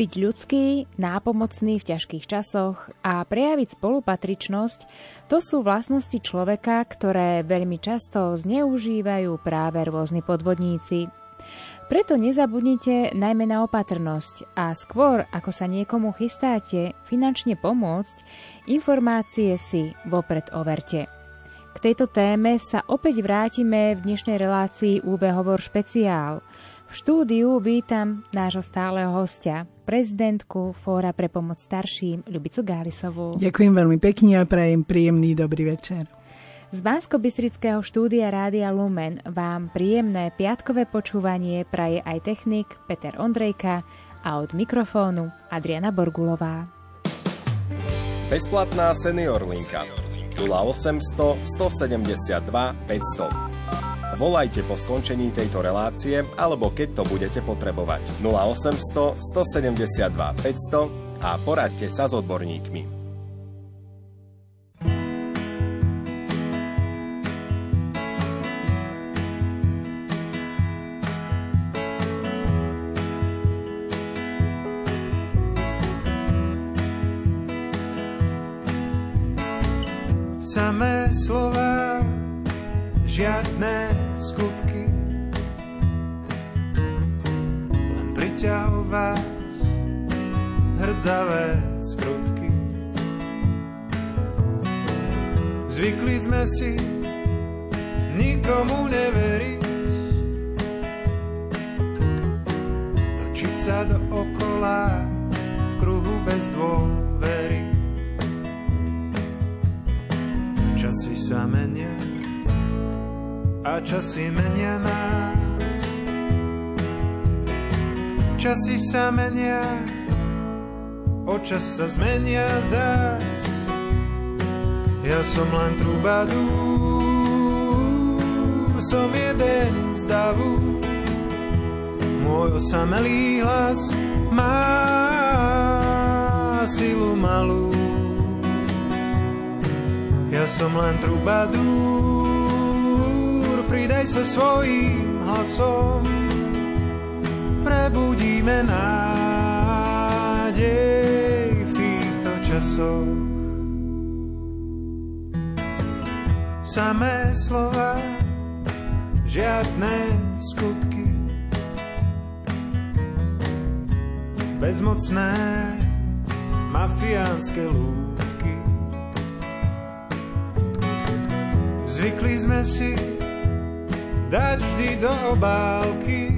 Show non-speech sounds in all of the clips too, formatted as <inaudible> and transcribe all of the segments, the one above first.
Byť ľudský, nápomocný v ťažkých časoch a prejaviť spolupatričnosť to sú vlastnosti človeka, ktoré veľmi často zneužívajú práve rôzni podvodníci. Preto nezabudnite najmä na opatrnosť a skôr, ako sa niekomu chystáte finančne pomôcť, informácie si vopred overte. K tejto téme sa opäť vrátime v dnešnej relácii UB Hovor špeciál – v štúdiu vítam nášho stáleho hostia, prezidentku Fóra pre pomoc starším, Ľubicu Gálisovú. Ďakujem veľmi pekne a prajem príjemný dobrý večer. Z bansko štúdia Rádia Lumen vám príjemné piatkové počúvanie praje aj technik Peter Ondrejka a od mikrofónu Adriana Borgulová. Bezplatná senior linka 0800 172 500 Volajte po skončení tejto relácie alebo keď to budete potrebovať 0800 172 500 a poradte sa s odborníkmi. Samé slova, žiadne skutky len priťahovať hrdzavé skrutky. Zvykli sme si nikomu neveriť, točiť sa do okola v kruhu bez dôvery. Časy sa menia, a časy menia nás. Časy sa menia, očas sa zmenia zás. Ja som len trubadúr, som jeden z davu. Môj osamelý hlas má silu malú. Ja som len trubadúr, pridaj sa svojím hlasom, prebudíme nádej v týchto časoch. Samé slova, žiadne skutky, bezmocné mafiánske lúdky. Zvykli sme si dať vždy do obálky.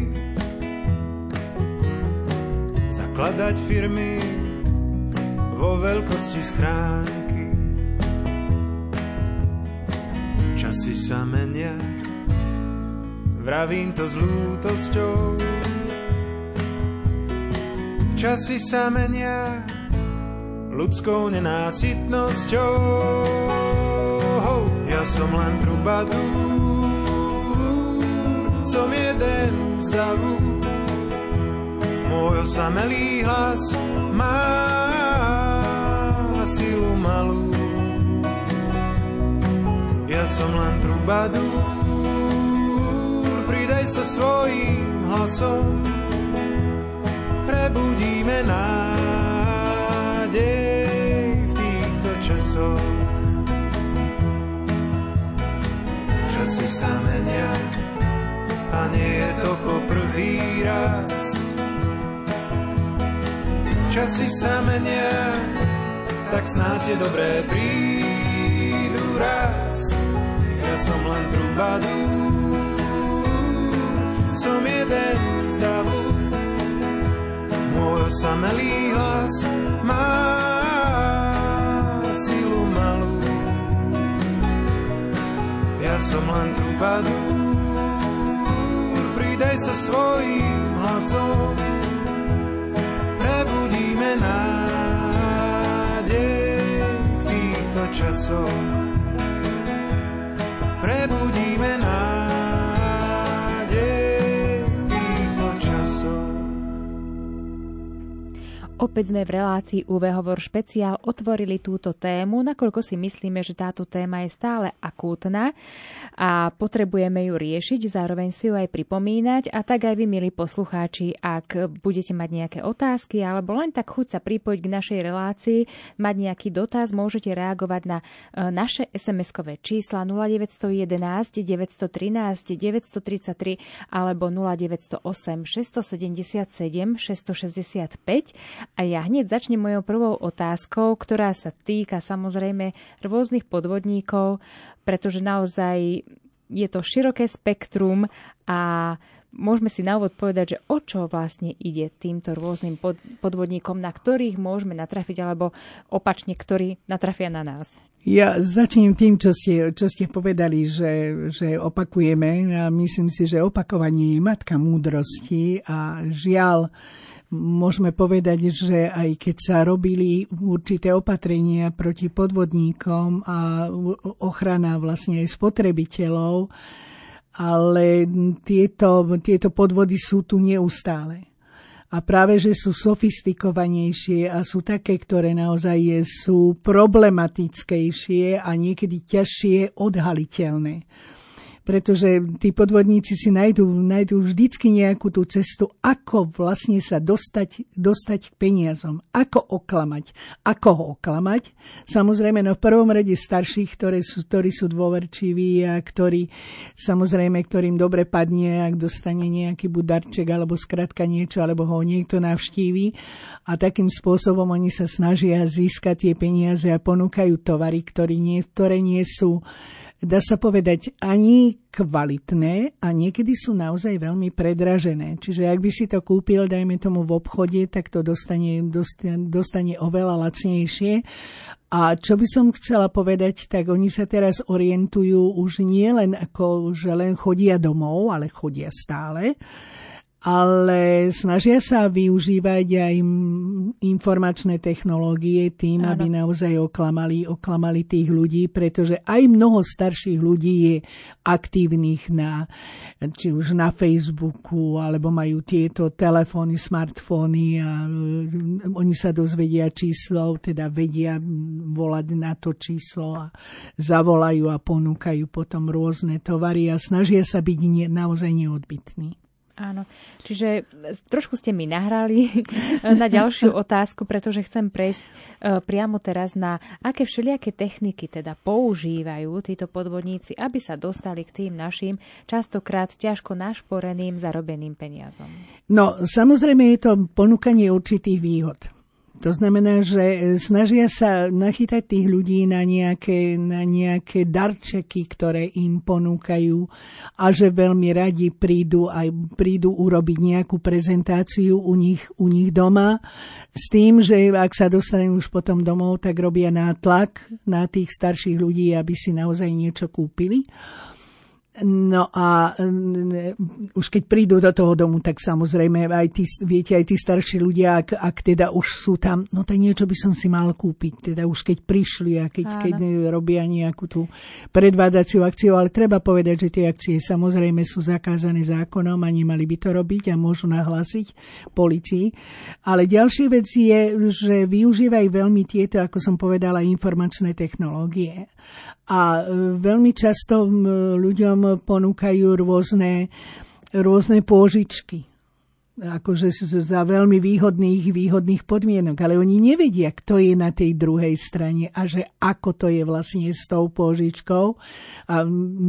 Zakladať firmy vo veľkosti schránky. Časy sa menia, vravím to s lútosťou. Časy sa menia ľudskou nenásytnosťou. Ja som len trubadúr, som jeden z davu. Môj osamelý hlas má silu malú. Ja som len trubadúr, pridaj sa svojím hlasom. Prebudíme nádej v týchto časoch. Časy sa menia, a nie je to poprvý raz. Časy sa menia, tak snáď je dobré prídu raz. Ja som len trubadúr, som jeden z davu. Môj osamelý hlas má silu malú. Ja som len trubadúr, pridaj sa svojím hlasom, prebudíme nádej v týchto časoch. Prebudíme nádej Opäť sme v relácii UV Hovor špeciál otvorili túto tému, nakoľko si myslíme, že táto téma je stále akútna a potrebujeme ju riešiť, zároveň si ju aj pripomínať. A tak aj vy, milí poslucháči, ak budete mať nejaké otázky alebo len tak chuť sa pripojiť k našej relácii, mať nejaký dotaz, môžete reagovať na e, naše SMS-kové čísla 0911 913 933 alebo 0908 677 665 a ja hneď začnem mojou prvou otázkou, ktorá sa týka samozrejme rôznych podvodníkov, pretože naozaj je to široké spektrum a môžeme si na úvod povedať, že o čo vlastne ide týmto rôznym podvodníkom, na ktorých môžeme natrafiť, alebo opačne, ktorí natrafia na nás. Ja začnem tým, čo ste, čo ste povedali, že, že opakujeme. A myslím si, že opakovanie je matka múdrosti a žiaľ, môžeme povedať, že aj keď sa robili určité opatrenia proti podvodníkom a ochrana vlastne aj spotrebiteľov, ale tieto, tieto podvody sú tu neustále. A práve, že sú sofistikovanejšie a sú také, ktoré naozaj sú problematickejšie a niekedy ťažšie odhaliteľné pretože tí podvodníci si nájdú, nájdú vždycky nejakú tú cestu, ako vlastne sa dostať, dostať k peniazom, ako oklamať, ako ho oklamať. Samozrejme, no v prvom rade starších, ktoré sú, ktorí sú dôverčiví a ktorí, samozrejme, ktorým dobre padne, ak dostane nejaký budarček alebo skratka niečo, alebo ho niekto navštíví. A takým spôsobom oni sa snažia získať tie peniaze a ponúkajú tovary, ktoré nie, ktoré nie sú dá sa povedať, ani kvalitné a niekedy sú naozaj veľmi predražené. Čiže ak by si to kúpil, dajme tomu v obchode, tak to dostane, dostane, dostane oveľa lacnejšie. A čo by som chcela povedať, tak oni sa teraz orientujú už nie len ako, že len chodia domov, ale chodia stále ale snažia sa využívať aj informačné technológie tým, Áno. aby naozaj oklamali, oklamali tých ľudí, pretože aj mnoho starších ľudí je aktívnych na, či už na Facebooku, alebo majú tieto telefóny, smartfóny a oni sa dozvedia číslo, teda vedia volať na to číslo a zavolajú a ponúkajú potom rôzne tovary a snažia sa byť naozaj neodbitní. Áno, čiže trošku ste mi nahrali <laughs> na ďalšiu otázku, pretože chcem prejsť e, priamo teraz na aké všelijaké techniky teda používajú títo podvodníci, aby sa dostali k tým našim častokrát ťažko našporeným zarobeným peniazom. No, samozrejme je to ponúkanie určitých výhod. To znamená, že e, snažia sa nachytať tých ľudí na nejaké, na nejaké darčeky, ktoré im ponúkajú a že veľmi radi prídu aj prídu urobiť nejakú prezentáciu u nich, u nich doma s tým, že ak sa dostanú už potom domov, tak robia nátlak na tých starších ľudí, aby si naozaj niečo kúpili. No a mm, už keď prídu do toho domu, tak samozrejme aj tí, viete, aj tí starší ľudia, ak, ak teda už sú tam, no tak niečo by som si mal kúpiť, teda už keď prišli a keď, keď robia nejakú tú predvádaciu akciu, ale treba povedať, že tie akcie samozrejme sú zakázané zákonom a nemali by to robiť a môžu nahlásiť policii. Ale ďalšia vec je, že využívajú veľmi tieto, ako som povedala, informačné technológie. A e, veľmi často ľuďom ponúkajú rôzne, rôzne pôžičky akože za veľmi výhodných, výhodných podmienok, ale oni nevedia, kto je na tej druhej strane a že ako to je vlastne s tou pôžičkou. A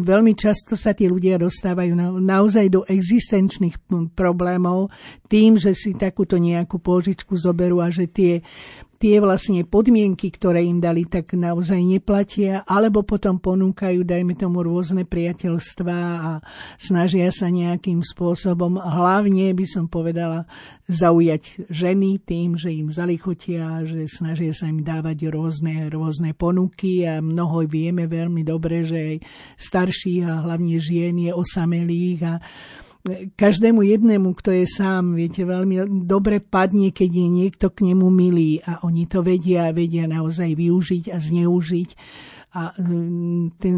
veľmi často sa tí ľudia dostávajú na, naozaj do existenčných problémov tým, že si takúto nejakú pôžičku zoberú a že tie tie vlastne podmienky, ktoré im dali, tak naozaj neplatia, alebo potom ponúkajú, dajme tomu, rôzne priateľstvá a snažia sa nejakým spôsobom, hlavne by som povedala, zaujať ženy tým, že im zalichotia, že snažia sa im dávať rôzne, rôzne ponuky a mnoho vieme veľmi dobre, že aj starších a hlavne žien je osamelých a každému jednému, kto je sám, viete, veľmi dobre padne, keď je niekto k nemu milý a oni to vedia a vedia naozaj využiť a zneužiť. A mm, ten,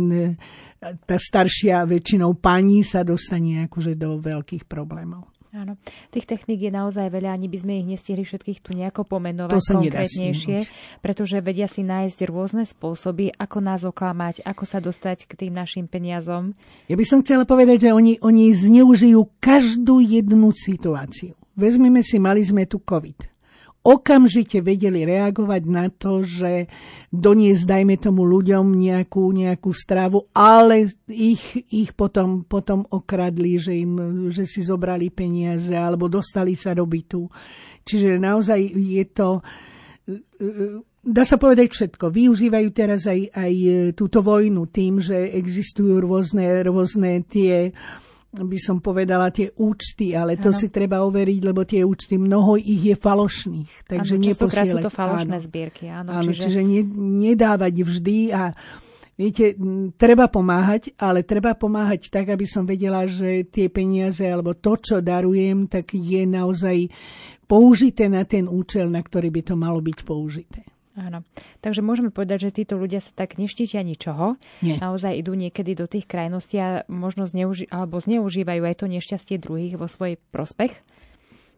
tá staršia väčšinou pani sa dostane akože do veľkých problémov. Áno, tých techník je naozaj veľa, ani by sme ich nestihli všetkých tu nejako pomenovať konkrétnejšie, pretože vedia si nájsť rôzne spôsoby, ako nás oklamať, ako sa dostať k tým našim peniazom. Ja by som chcela povedať, že oni, oni zneužijú každú jednu situáciu. Vezmeme si, mali sme tu COVID okamžite vedeli reagovať na to, že doniesť, dajme tomu ľuďom nejakú, nejakú stravu, ale ich, ich potom, potom okradli, že, im, že si zobrali peniaze alebo dostali sa do bytu. Čiže naozaj je to dá sa povedať všetko. Využívajú teraz aj, aj túto vojnu tým, že existujú rôzne, rôzne tie uh, by som povedala, tie účty, ale to ano. si treba overiť, lebo tie účty, mnoho ich je falošných. Takže ano, neposielať. sú to falošné áno. zbierky. Áno, áno čiže, čiže ne, nedávať vždy a Viete, treba pomáhať, ale treba pomáhať tak, aby som vedela, že tie peniaze alebo to, čo darujem, tak je naozaj použité na ten účel, na ktorý by to malo byť použité. Áno. Takže môžeme povedať, že títo ľudia sa tak neštítia ničoho. Nie. Naozaj idú niekedy do tých krajností a možno zneuži- alebo zneužívajú aj to nešťastie druhých vo svoj prospech.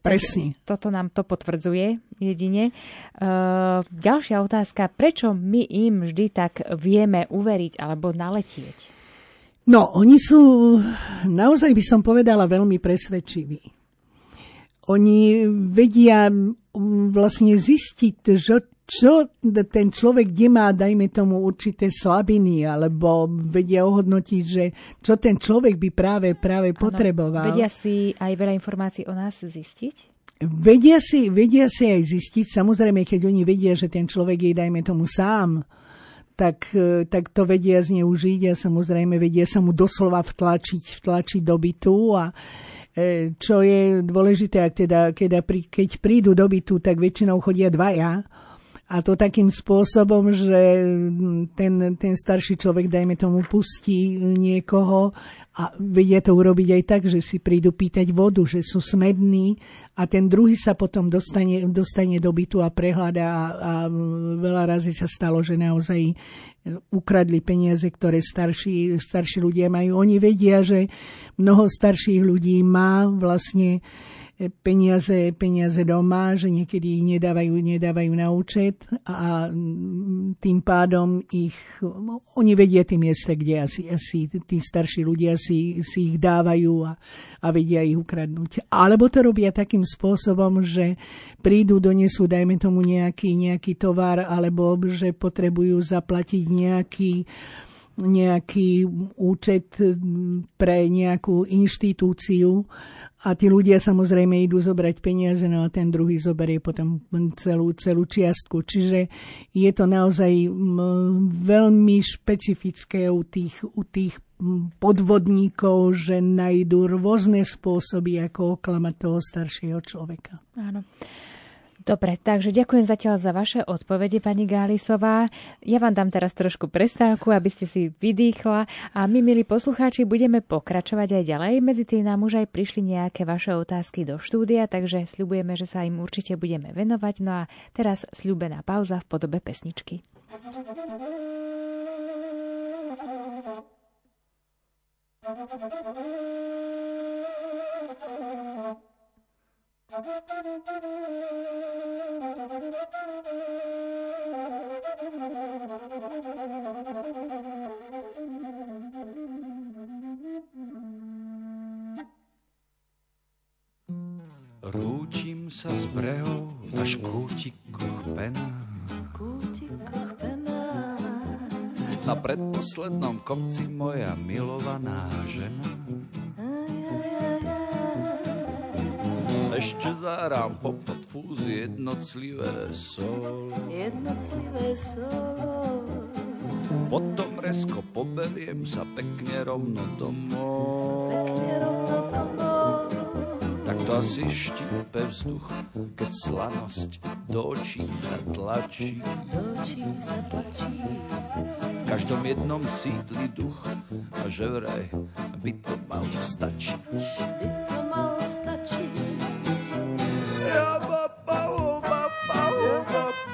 Presne. Takže toto nám to potvrdzuje jedine. Uh, ďalšia otázka. Prečo my im vždy tak vieme uveriť alebo naletieť? No, oni sú, naozaj by som povedala, veľmi presvedčiví. Oni vedia vlastne zistiť, že čo ten človek, kde má, dajme tomu, určité slabiny, alebo vedia ohodnotiť, že čo ten človek by práve, práve ano, potreboval. Vedia si aj veľa informácií o nás zistiť? Vedia si, vedia si aj zistiť, samozrejme, keď oni vedia, že ten človek je, dajme tomu, sám, tak, e, tak to vedia zneužiť a samozrejme vedia sa mu doslova vtlačiť, vtlačiť do bytu a e, čo je dôležité, ak teda, keď, keď prídu do bytu, tak väčšinou chodia dvaja, a to takým spôsobom, že ten, ten starší človek, dajme tomu, pustí niekoho a vedia to urobiť aj tak, že si prídu pýtať vodu, že sú smední a ten druhý sa potom dostane, dostane do bytu a prehľada a, a veľa razy sa stalo, že naozaj ukradli peniaze, ktoré starší, starší ľudia majú. Oni vedia, že mnoho starších ľudí má vlastne peniaze, peniaze doma, že niekedy ich nedávajú, nedávajú na účet a tým pádom ich, oni vedia tie miesta, kde asi, asi tí starší ľudia si, si ich dávajú a, a vedia ich ukradnúť. Alebo to robia takým spôsobom, že prídu, donesú, dajme tomu nejaký, nejaký tovar, alebo že potrebujú zaplatiť nejaký nejaký účet pre nejakú inštitúciu a tí ľudia samozrejme idú zobrať peniaze, no a ten druhý zoberie potom celú, celú čiastku. Čiže je to naozaj veľmi špecifické u tých, u tých podvodníkov, že nájdú rôzne spôsoby, ako oklamať toho staršieho človeka. Áno. Dobre, takže ďakujem zatiaľ za vaše odpovede, pani Gálisová. Ja vám dám teraz trošku prestávku, aby ste si vydýchla a my, milí poslucháči, budeme pokračovať aj ďalej. Medzi tým nám už aj prišli nejaké vaše otázky do štúdia, takže sľubujeme, že sa im určite budeme venovať. No a teraz sľubená pauza v podobe pesničky. Thank you. Rúčim sa z brehov až kútikoch pena. Na predposlednom kopci moja milovaná žena. Ešte zárám po podfúzi jednotlivé sol. Jednotlivé sol. Potom resko poberiem sa pekne rovno domov. Pekne rovno domov. Tak to asi štípe vzduch, keď slanosť do očí sa tlačí. Do očí sa tlačí. V každom jednom sídli duch a že vraj by to malo stačiť. By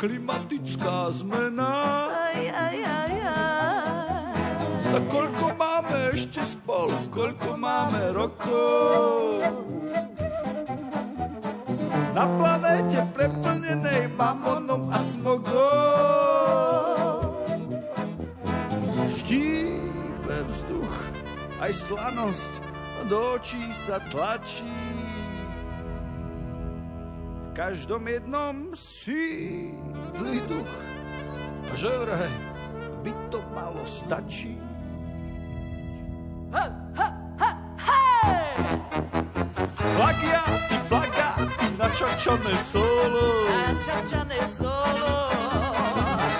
klimatická zmena. Aj, aj, aj, aj. Tak koľko máme ešte spolu, koľko máme rokov? Na planéte preplnenej mamonom a smogom Štípe vzduch, aj slanosť do očí sa tlačí každom jednom sídli duch Že vraj by to malo stačí Ha, ha, ha, hej! Plagiáty, plagáty, načačané solo. Načačané solo.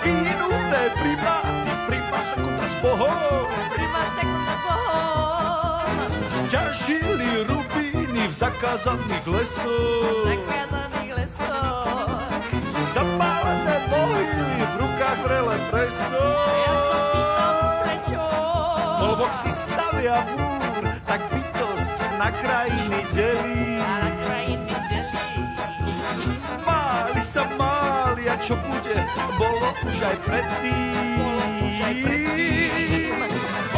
Vyhnuté primáty, prima sekunda s bohom. Prima sekunda s bohom. Ťažili rubíny v zakázaných lesoch. Zakázaných lesoch. Zapálené mohyly v rukách vrele preso. Ja sa pýtam, prečo? Lebo si stavia múr, tak bytosť na krajiny delí. Na krajiny delí. Máli sa máli a čo bude, bolo už aj predtým. Bolo už aj predtým.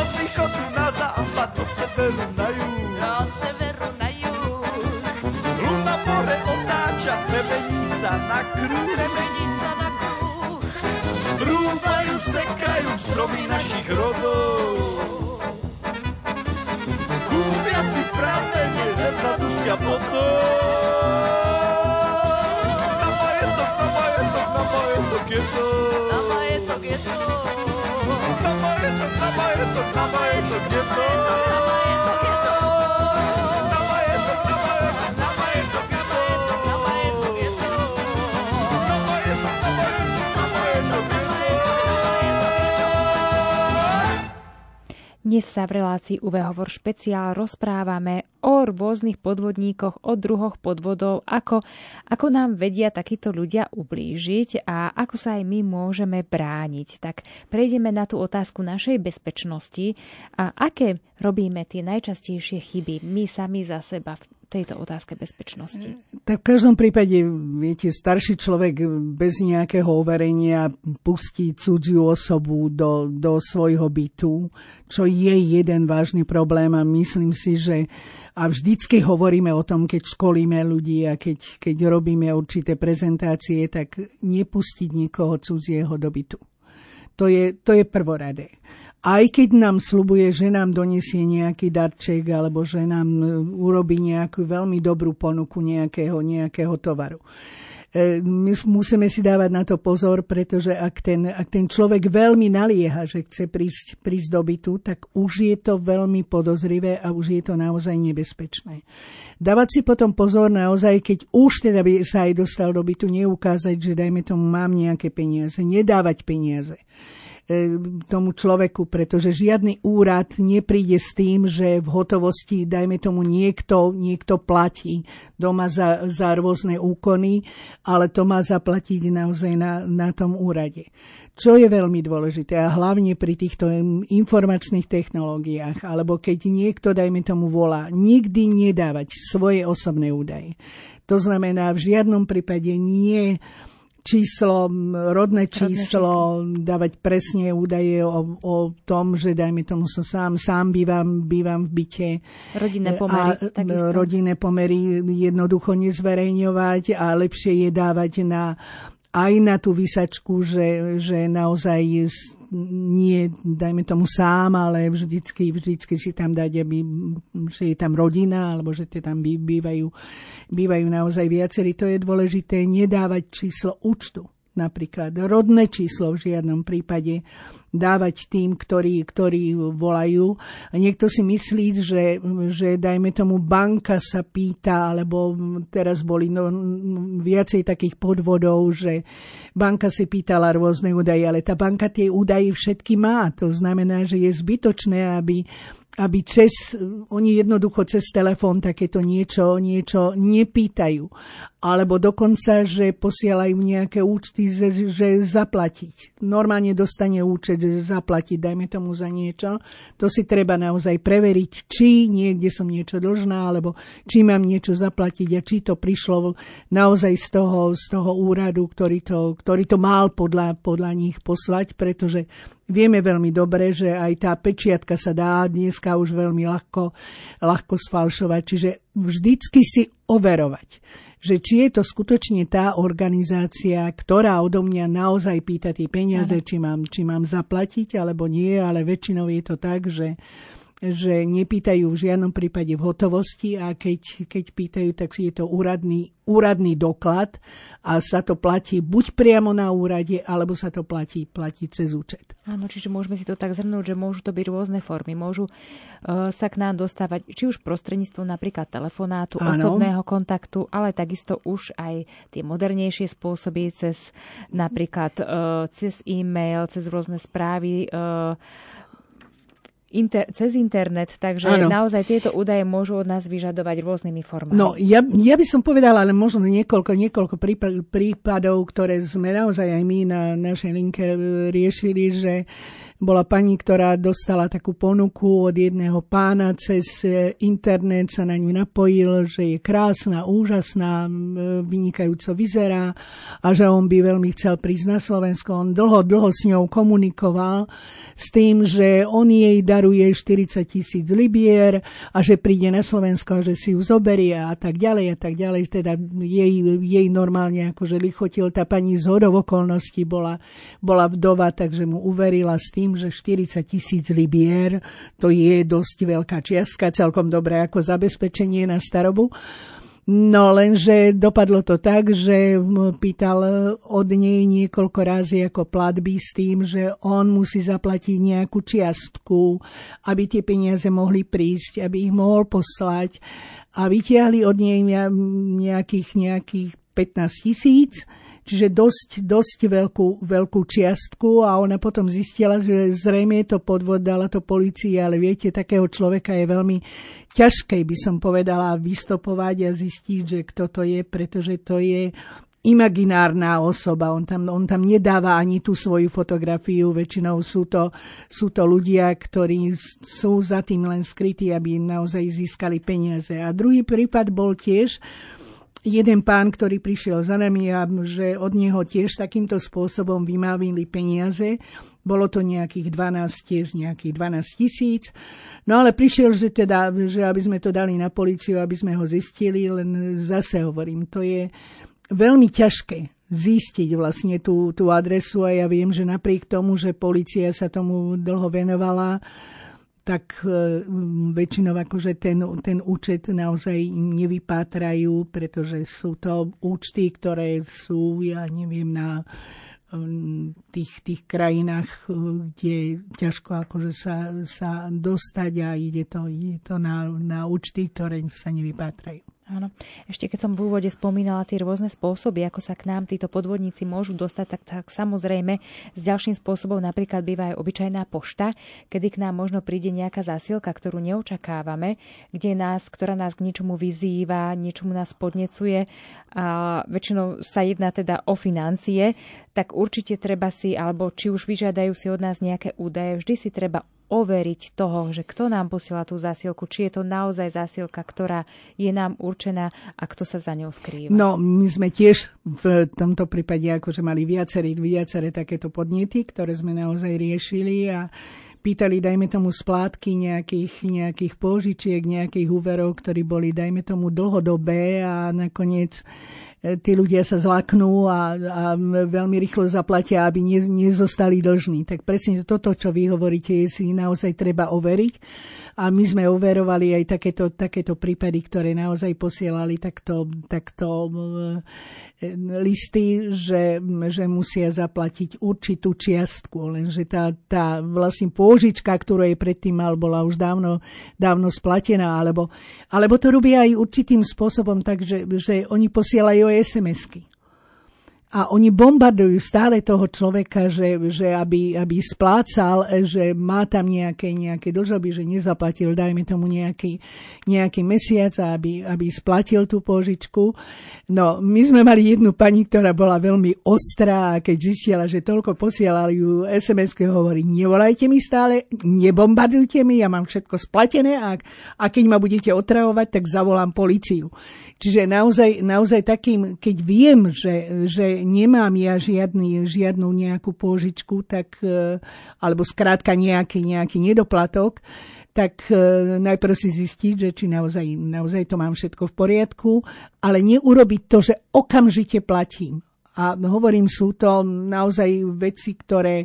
Od východu na západ, od severu na juh. Stromy našich rodov. Kúpia si pramene, zem zadusia potom. Na majetok, na majetok, na majetok je to. Na majetok je to. Na majetok, na majetok, na majetok je to. Dnes sa v relácii UV Hovor špeciál rozprávame o rôznych podvodníkoch, o druhoch podvodov, ako, ako nám vedia takíto ľudia ublížiť a ako sa aj my môžeme brániť. Tak prejdeme na tú otázku našej bezpečnosti a aké robíme tie najčastejšie chyby my sami za seba v tejto otázke bezpečnosti? Tak v každom prípade, viete, starší človek bez nejakého overenia pustí cudziu osobu do, do svojho bytu, čo je jeden vážny problém a myslím si, že a vždycky hovoríme o tom, keď školíme ľudí a keď, keď robíme určité prezentácie, tak nepustiť nikoho cudzieho do bytu. To je, to je prvoradé aj keď nám slubuje, že nám donesie nejaký darček alebo že nám e, urobí nejakú veľmi dobrú ponuku nejakého, nejakého tovaru. E, my musíme si dávať na to pozor, pretože ak ten, ak ten človek veľmi nalieha, že chce prísť, prísť do bytu, tak už je to veľmi podozrivé a už je to naozaj nebezpečné. Dávať si potom pozor naozaj, keď už teda by sa aj dostal do bytu, neukázať, že dajme tomu mám nejaké peniaze, nedávať peniaze tomu človeku, pretože žiadny úrad nepríde s tým, že v hotovosti, dajme tomu, niekto, niekto platí doma za, za rôzne úkony, ale to má zaplatiť naozaj na, na tom úrade. Čo je veľmi dôležité a hlavne pri týchto informačných technológiách, alebo keď niekto, dajme tomu, volá, nikdy nedávať svoje osobné údaje. To znamená v žiadnom prípade nie číslo, rodné číslo, rodné číslo, dávať presne údaje o, o tom, že dajme tomu som sám, sám bývam, bývam v byte. Rodinné pomery. A takisto. rodinné pomery jednoducho nezverejňovať a lepšie je dávať na aj na tú vysačku, že, že naozaj nie, dajme tomu sám, ale vždycky, vždycky si tam dať, aby, že je tam rodina, alebo že tam bývajú, bývajú naozaj viacerí. To je dôležité, nedávať číslo účtu napríklad rodné číslo v žiadnom prípade dávať tým, ktorí, ktorí volajú. A niekto si myslí, že, že dajme tomu banka sa pýta, alebo teraz boli no, viacej takých podvodov, že banka si pýtala rôzne údaje, ale tá banka tie údaje všetky má. To znamená, že je zbytočné, aby aby cez, oni jednoducho cez telefón takéto niečo, niečo nepýtajú. Alebo dokonca, že posielajú nejaké účty, že, zaplatiť. Normálne dostane účet, že zaplatiť, dajme tomu za niečo. To si treba naozaj preveriť, či niekde som niečo dlžná, alebo či mám niečo zaplatiť a či to prišlo naozaj z toho, z toho úradu, ktorý to, ktorý to mal podľa, podľa nich poslať, pretože Vieme veľmi dobre, že aj tá pečiatka sa dá dneska už veľmi ľahko, ľahko sfalšovať. Čiže vždycky si overovať, že či je to skutočne tá organizácia, ktorá odo mňa naozaj pýta tie peniaze, či mám, či mám zaplatiť alebo nie, ale väčšinou je to tak, že že nepýtajú v žiadnom prípade v hotovosti a keď, keď pýtajú, tak je to úradný, úradný doklad a sa to platí buď priamo na úrade, alebo sa to platí, platí cez účet. Áno, čiže môžeme si to tak zhrnúť, že môžu to byť rôzne formy. Môžu uh, sa k nám dostávať či už prostredníctvom napríklad telefonátu, Áno. osobného kontaktu, ale takisto už aj tie modernejšie spôsoby cez napríklad uh, cez e-mail, cez rôzne správy uh, inter, cez internet, takže ano. naozaj tieto údaje môžu od nás vyžadovať rôznymi formami. No, ja, ja by som povedala, ale možno niekoľko, niekoľko prípadov, ktoré sme naozaj aj my na našej linke riešili, že bola pani, ktorá dostala takú ponuku od jedného pána cez e, internet, sa na ňu napojil, že je krásna, úžasná, vynikajúco vyzerá a že on by veľmi chcel prísť na Slovensko. On dlho, dlho s ňou komunikoval s tým, že on jej daruje 40 tisíc libier a že príde na Slovensko a že si ju zoberie a tak ďalej a tak ďalej. Teda jej, jej normálne akože lichotil. Tá pani z hodov okolností bola, bola vdova, takže mu uverila s tým, že 40 tisíc libier, to je dosť veľká čiastka, celkom dobré ako zabezpečenie na starobu. No lenže dopadlo to tak, že pýtal od nej niekoľko razy ako platby s tým, že on musí zaplatiť nejakú čiastku, aby tie peniaze mohli prísť, aby ich mohol poslať a vytiahli od nej nejakých, nejakých 15 tisíc čiže dosť, dosť veľkú, veľkú čiastku a ona potom zistila, že zrejme je to podvod, dala to policii, ale viete, takého človeka je veľmi ťažké, by som povedala, vystopovať a zistiť, že kto to je, pretože to je imaginárna osoba. On tam, on tam nedáva ani tú svoju fotografiu. Väčšinou sú to, sú to ľudia, ktorí sú za tým len skrytí, aby naozaj získali peniaze. A druhý prípad bol tiež, jeden pán, ktorý prišiel za nami a že od neho tiež takýmto spôsobom vymávili peniaze. Bolo to nejakých 12, tiež nejakých 12 tisíc. No ale prišiel, že teda, že aby sme to dali na policiu, aby sme ho zistili, len zase hovorím, to je veľmi ťažké zistiť vlastne tú, tú adresu a ja viem, že napriek tomu, že policia sa tomu dlho venovala, tak e, väčšinou akože ten, ten účet naozaj nevypátrajú, pretože sú to účty, ktoré sú, ja neviem, na tých, tých krajinách, e, kde ťažko akože sa, sa dostať a ide to, ide to na, na účty, ktoré sa nevypátrajú. Áno. Ešte keď som v úvode spomínala tie rôzne spôsoby, ako sa k nám títo podvodníci môžu dostať, tak, tak samozrejme s ďalším spôsobom napríklad býva aj obyčajná pošta, kedy k nám možno príde nejaká zásielka, ktorú neočakávame, kde nás, ktorá nás k niečomu vyzýva, niečomu nás podnecuje a väčšinou sa jedná teda o financie, tak určite treba si, alebo či už vyžiadajú si od nás nejaké údaje, vždy si treba overiť toho, že kto nám posiela tú zásielku, či je to naozaj zásielka, ktorá je nám určená a kto sa za ňou skrýva. No, my sme tiež v tomto prípade akože mali viaceré, viaceré takéto podnety, ktoré sme naozaj riešili a pýtali, dajme tomu, splátky nejakých, nejakých požičiek, nejakých úverov, ktorí boli, dajme tomu, dlhodobé a nakoniec tí ľudia sa zlaknú a, a veľmi rýchlo zaplatia, aby ne, nezostali dlžní. Tak presne toto, čo vy hovoríte, si naozaj treba overiť. A my sme overovali aj takéto, takéto prípady, ktoré naozaj posielali takto, takto e, listy, že, že musia zaplatiť určitú čiastku, lenže tá, tá vlastne pôžička, ktorú jej predtým mal, bola už dávno, dávno splatená, alebo, alebo to robia aj určitým spôsobom tak, že, že oni posielajú SMS-ky. A oni bombardujú stále toho človeka, že, že aby, aby splácal, že má tam nejaké, nejaké dlžoby, že nezaplatil, dajme tomu nejaký, nejaký mesiac, aby, aby splatil tú požičku. No, my sme mali jednu pani, ktorá bola veľmi ostrá keď zistila, že toľko posielali ju SMS-ky, hovorí, nevolajte mi stále, nebombardujte mi, ja mám všetko splatené a, a keď ma budete otravovať, tak zavolám policiu. Čiže naozaj, naozaj takým, keď viem, že, že nemám ja žiadny, žiadnu nejakú pôžičku, tak, e, alebo skrátka nejaký, nejaký nedoplatok, tak e, najprv si zistiť, že či naozaj, naozaj to mám všetko v poriadku, ale neurobiť to, že okamžite platím. A hovorím, sú to naozaj veci, ktoré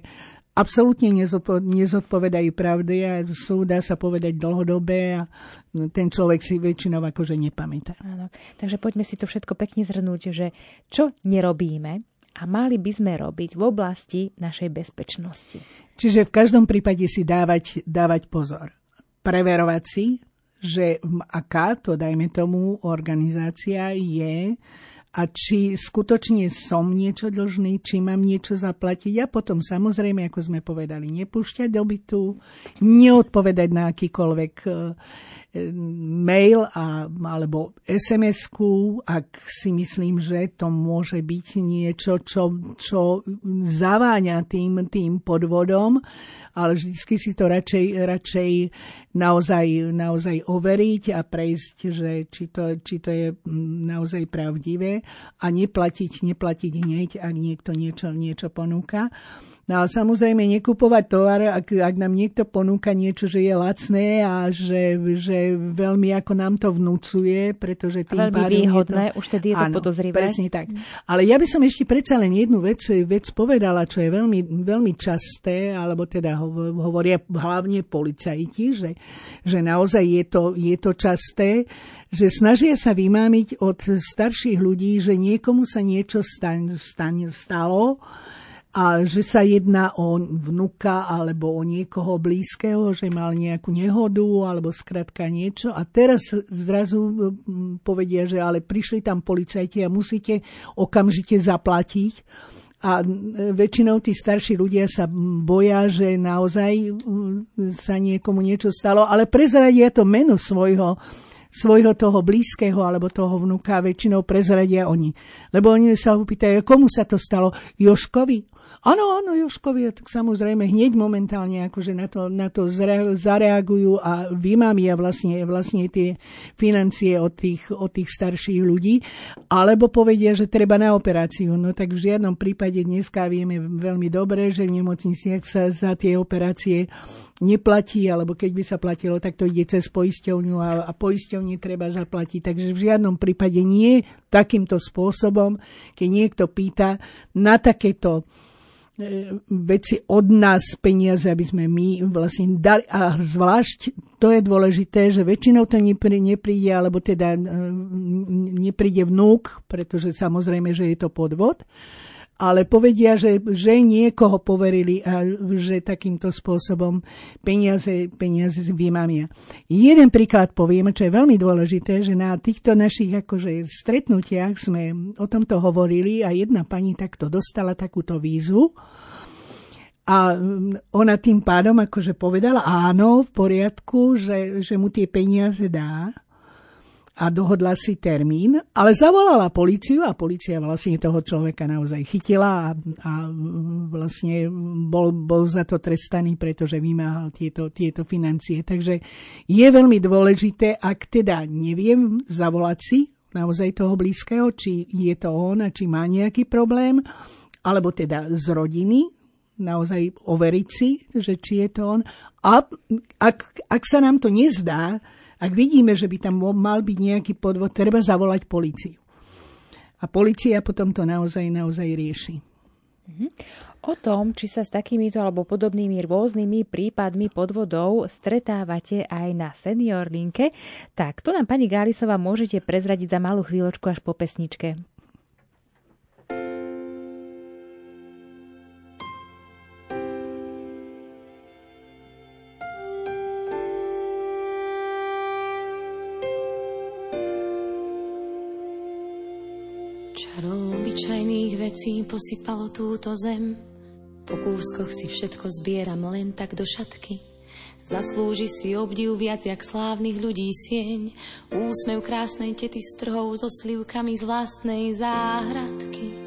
absolútne nezodpovedajú pravde a sú, dá sa povedať, dlhodobé a ten človek si väčšinou akože nepamätá. Áno. Takže poďme si to všetko pekne zhrnúť, že čo nerobíme a mali by sme robiť v oblasti našej bezpečnosti. Čiže v každom prípade si dávať, dávať pozor. Preverovať si, že aká to, dajme tomu, organizácia je, a či skutočne som niečo dlžný, či mám niečo zaplatiť? A potom samozrejme, ako sme povedali, nepúšťať do bytu, neodpovedať na akýkoľvek e, mail a, alebo SMS-ku, ak si myslím, že to môže byť niečo, čo, čo zaváňa tým, tým podvodom, ale vždy si to radšej, radšej naozaj, naozaj overiť a prejsť, že či to, či to je naozaj pravdivé a neplatiť, neplatiť hneď, ak niekto niečo, niečo ponúka. No a samozrejme nekupovať tovar, ak, ak nám niekto ponúka niečo, že je lacné a že, že veľmi ako nám to vnúcuje, pretože tým veľmi pádom výhodné, je to... už tedy je to áno, podozrivé. presne tak. Ale ja by som ešte predsa len jednu vec, vec povedala, čo je veľmi, veľmi časté, alebo teda hovoria hlavne policajti, že, že naozaj je to, je to časté, že snažia sa vymámiť od starších ľudí, že niekomu sa niečo stan, stan, stalo, a že sa jedná o vnuka alebo o niekoho blízkeho, že mal nejakú nehodu alebo skratka niečo a teraz zrazu povedia, že ale prišli tam policajti a musíte okamžite zaplatiť. A väčšinou tí starší ľudia sa boja, že naozaj sa niekomu niečo stalo, ale prezradia to meno svojho svojho toho blízkeho alebo toho vnuka väčšinou prezradia oni. Lebo oni sa opýtajú, komu sa to stalo? Joškovi? Áno, áno, Joškovia, tak samozrejme hneď momentálne akože na to, na to zareagujú a vymamia vlastne, vlastne tie financie od tých, od tých starších ľudí, alebo povedia, že treba na operáciu. No tak v žiadnom prípade dneska vieme veľmi dobre, že v nemocniciach sa za tie operácie neplatí, alebo keď by sa platilo, tak to ide cez poisťovňu a, a poisťovne treba zaplatiť. Takže v žiadnom prípade nie takýmto spôsobom, keď niekto pýta na takéto veci od nás peniaze, aby sme my vlastne dali. A zvlášť to je dôležité, že väčšinou to nepríde, alebo teda e, nepríde vnúk, pretože samozrejme, že je to podvod ale povedia, že, že niekoho poverili a že takýmto spôsobom peniaze, peniaze vymamia. Jeden príklad poviem, čo je veľmi dôležité, že na týchto našich akože stretnutiach sme o tomto hovorili a jedna pani takto dostala takúto výzvu. A ona tým pádom akože povedala áno, v poriadku, že, že mu tie peniaze dá a dohodla si termín, ale zavolala policiu a policia vlastne toho človeka naozaj chytila a, a vlastne bol, bol za to trestaný, pretože vymáhal tieto, tieto financie. Takže je veľmi dôležité, ak teda neviem zavolať si naozaj toho blízkeho, či je to on a či má nejaký problém, alebo teda z rodiny, naozaj overiť si, že či je to on. A ak, ak sa nám to nezdá, ak vidíme, že by tam mal byť nejaký podvod, treba zavolať policiu. A policia potom to naozaj, naozaj rieši. Mm-hmm. O tom, či sa s takýmito alebo podobnými rôznymi prípadmi podvodov stretávate aj na senior linke, tak to nám pani Gálisová môžete prezradiť za malú chvíľočku až po pesničke. Čarou obyčajných vecí posypalo túto zem. Po kúskoch si všetko zbieram len tak do šatky. Zaslúži si obdiv viac jak slávnych ľudí sieň. Úsmev krásnej tety s trhou so slivkami z vlastnej záhradky.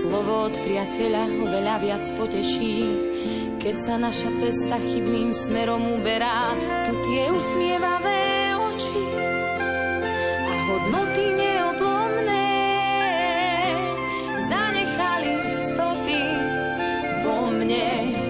Slovo od priateľa ho veľa viac poteší, keď sa naša cesta chybným smerom uberá, to tie usmievavé oči a hodnoty neoblomné zanechali stopy vo mne.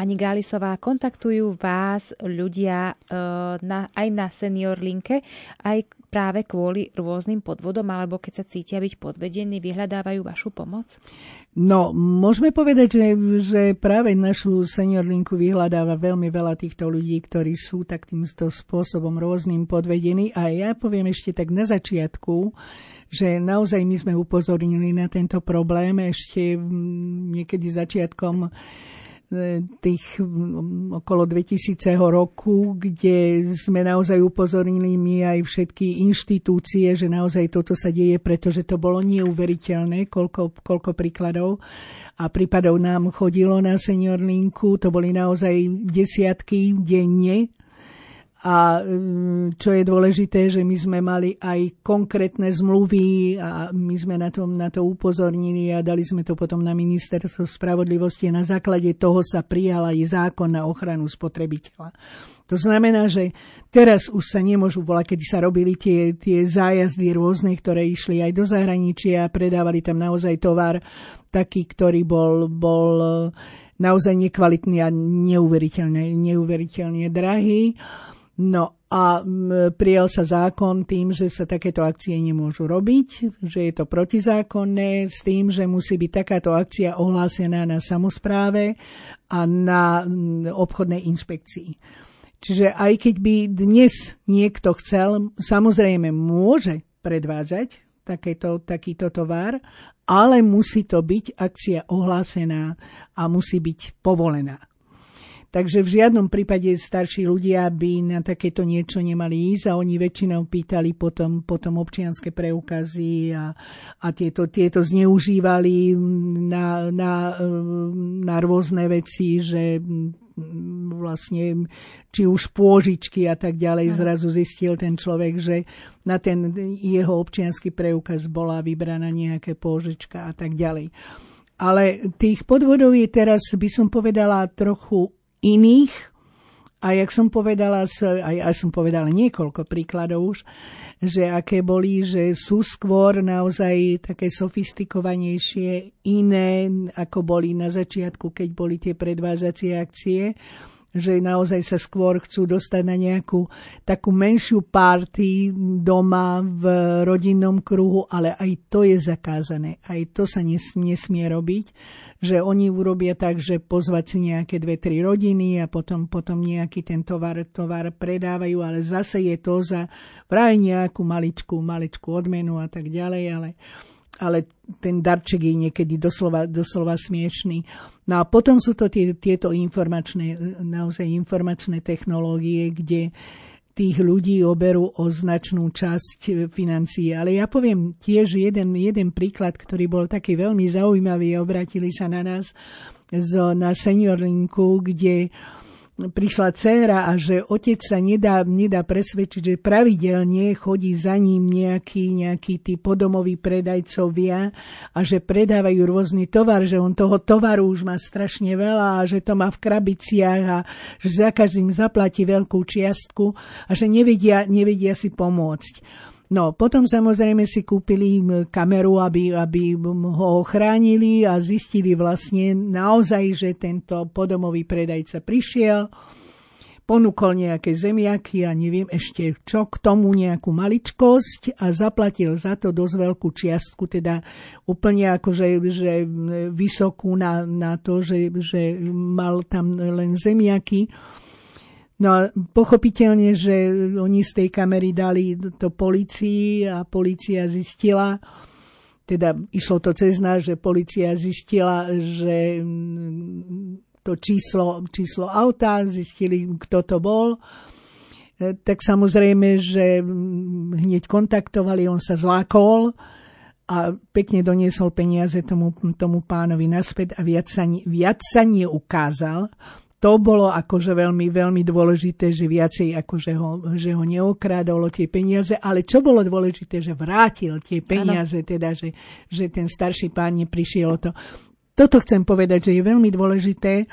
Pani Gálisová, kontaktujú vás ľudia e, na, aj na senior linke, aj práve kvôli rôznym podvodom, alebo keď sa cítia byť podvedení, vyhľadávajú vašu pomoc? No, môžeme povedať, že, že práve našu senior linku vyhľadáva veľmi veľa týchto ľudí, ktorí sú takýmto spôsobom rôznym podvedení. A ja poviem ešte tak na začiatku, že naozaj my sme upozornili na tento problém ešte niekedy začiatkom tých mm, okolo 2000 roku, kde sme naozaj upozornili my aj všetky inštitúcie, že naozaj toto sa deje, pretože to bolo neuveriteľné, koľko, koľko príkladov a prípadov nám chodilo na senior linku, to boli naozaj desiatky denne a mm, čo je dôležité, že my sme mali aj konkrétne zmluvy a my sme na to, na to upozornili a dali sme to potom na ministerstvo spravodlivosti na základe toho sa prijal aj zákon na ochranu spotrebiteľa. To znamená, že teraz už sa nemôžu volať, keď sa robili tie, tie zájazdy rôzne, ktoré išli aj do zahraničia a predávali tam naozaj tovar taký, ktorý bol, bol naozaj nekvalitný a neuveriteľne, neuveriteľne drahý. No a prijal sa zákon tým, že sa takéto akcie nemôžu robiť, že je to protizákonné, s tým, že musí byť takáto akcia ohlásená na samozpráve a na obchodnej inšpekcii. Čiže aj keď by dnes niekto chcel, samozrejme môže predvádzať takéto, takýto tovar, ale musí to byť akcia ohlásená a musí byť povolená. Takže v žiadnom prípade starší ľudia by na takéto niečo nemali ísť a oni väčšinou pýtali potom, potom občianské preukazy a, a tieto, tieto zneužívali na, na, na rôzne veci, že vlastne či už pôžičky a tak ďalej. Zrazu zistil ten človek, že na ten jeho občianský preukaz bola vybraná nejaká pôžička a tak ďalej. Ale tých podvodov je teraz, by som povedala, trochu iných. A jak som povedala, aj, aj som povedala niekoľko príkladov už, že aké boli, že sú skôr naozaj také sofistikovanejšie, iné, ako boli na začiatku, keď boli tie predvázacie akcie že naozaj sa skôr chcú dostať na nejakú takú menšiu party doma v rodinnom kruhu, ale aj to je zakázané. Aj to sa nesmie, robiť, že oni urobia tak, že pozvať si nejaké dve, tri rodiny a potom, potom nejaký ten tovar, tovar predávajú, ale zase je to za práve nejakú maličkú, maličkú odmenu a tak ďalej, ale ale ten darček je niekedy doslova, doslova smiešný. No a potom sú to tie, tieto informačné, naozaj informačné technológie, kde tých ľudí oberú o značnú časť financií. Ale ja poviem tiež jeden, jeden príklad, ktorý bol taký veľmi zaujímavý. Obratili sa na nás zo, na seniorlinku, kde uh, prišla dcéra a že otec sa nedá, nedá presvedčiť, že pravidelne chodí za ním nejaký, nejaký tí podomoví predajcovia a že predávajú rôzny tovar, že on toho tovaru už má strašne veľa a že to má v krabiciach a že za každým zaplatí veľkú čiastku a že nevedia, nevedia si pomôcť. No, potom samozrejme si kúpili kameru, aby, aby ho ochránili a zistili vlastne naozaj, že tento podomový predajca prišiel, ponúkol nejaké zemiaky a neviem ešte čo, k tomu nejakú maličkosť a zaplatil za to dosť veľkú čiastku, teda úplne akože že vysokú na, na to, že, že mal tam len zemiaky. No a pochopiteľne, že oni z tej kamery dali to policii a policia zistila, teda išlo to cez nás, že policia zistila, že mm, to číslo, číslo auta, zistili, kto to bol. E, tak samozrejme, že mm, hneď kontaktovali, on sa zlákol a pekne doniesol peniaze tomu, tomu pánovi naspäť a viac sa, viac sa neukázal to bolo akože veľmi, veľmi dôležité, že viacej akože ho, že ho neokrádalo tie peniaze, ale čo bolo dôležité, že vrátil tie peniaze, ano. teda, že, že ten starší pán neprišiel o to. Toto chcem povedať, že je veľmi dôležité,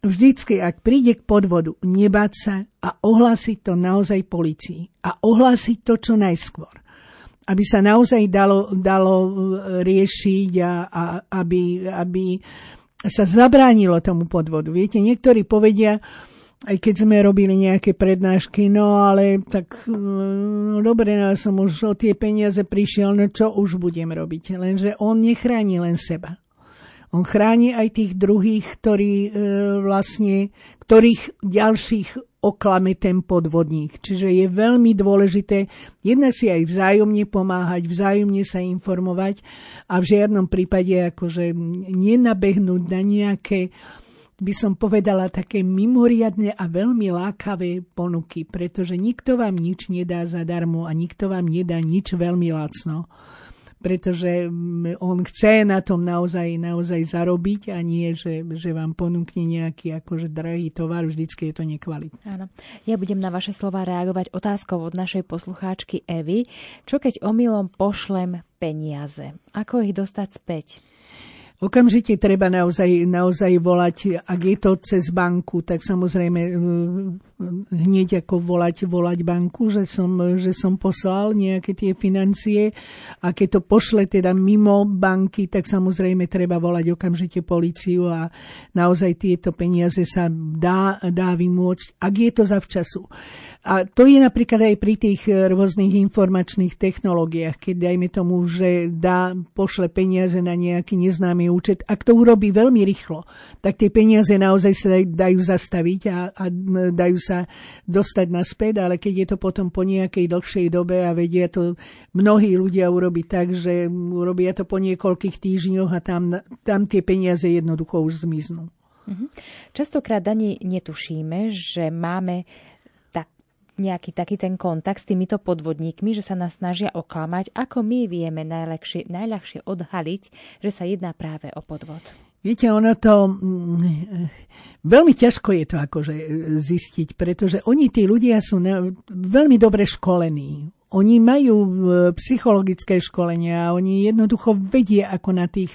vždycky, ak príde k podvodu, nebáť sa a ohlásiť to naozaj policii. A ohlásiť to čo najskôr. Aby sa naozaj dalo, dalo riešiť a, a aby, aby sa zabránilo tomu podvodu. Viete, niektorí povedia, aj keď sme robili nejaké prednášky, no ale tak no, dobre, no, som už o tie peniaze prišiel, no čo už budem robiť? Lenže on nechráni len seba. On chráni aj tých druhých, ktorí e, vlastne, ktorých ďalších oklame ten podvodník. Čiže je veľmi dôležité jedna si aj vzájomne pomáhať, vzájomne sa informovať a v žiadnom prípade akože nenabehnúť na nejaké by som povedala také mimoriadne a veľmi lákavé ponuky, pretože nikto vám nič nedá zadarmo a nikto vám nedá nič veľmi lacno pretože mm, on chce na tom naozaj, naozaj zarobiť a nie, že, že vám ponúkne nejaký akože drahý tovar, vždycky je to nekvalitné. Áno. Ja budem na vaše slova reagovať otázkou od našej poslucháčky Evy. Čo keď omylom pošlem peniaze? Ako ich dostať späť? Okamžite treba naozaj, naozaj volať, ak je to cez banku, tak samozrejme hneď ako volať, volať banku, že som, že som poslal nejaké tie financie a keď to pošle teda mimo banky, tak samozrejme treba volať okamžite policiu a naozaj tieto peniaze sa dá, dá vymôcť, ak je to zavčasu. A to je napríklad aj pri tých rôznych informačných technológiách, keď dajme tomu, že dá, pošle peniaze na nejaký neznámy účet. Ak to urobí veľmi rýchlo, tak tie peniaze naozaj sa dajú zastaviť a, a dajú sa dostať naspäť, ale keď je to potom po nejakej dlhšej dobe a vedia to mnohí ľudia urobiť tak, že urobia to po niekoľkých týždňoch a tam, tam tie peniaze jednoducho už zmiznú. Mhm. Častokrát ani netušíme, že máme nejaký taký ten kontakt s týmito podvodníkmi, že sa nás snažia oklamať, ako my vieme najľahšie, najľahšie odhaliť, že sa jedná práve o podvod. Viete, ono to... Mm, veľmi ťažko je to akože zistiť, pretože oni, tí ľudia, sú veľmi dobre školení. Oni majú e, psychologické školenia oni jednoducho vedia, ako na tých,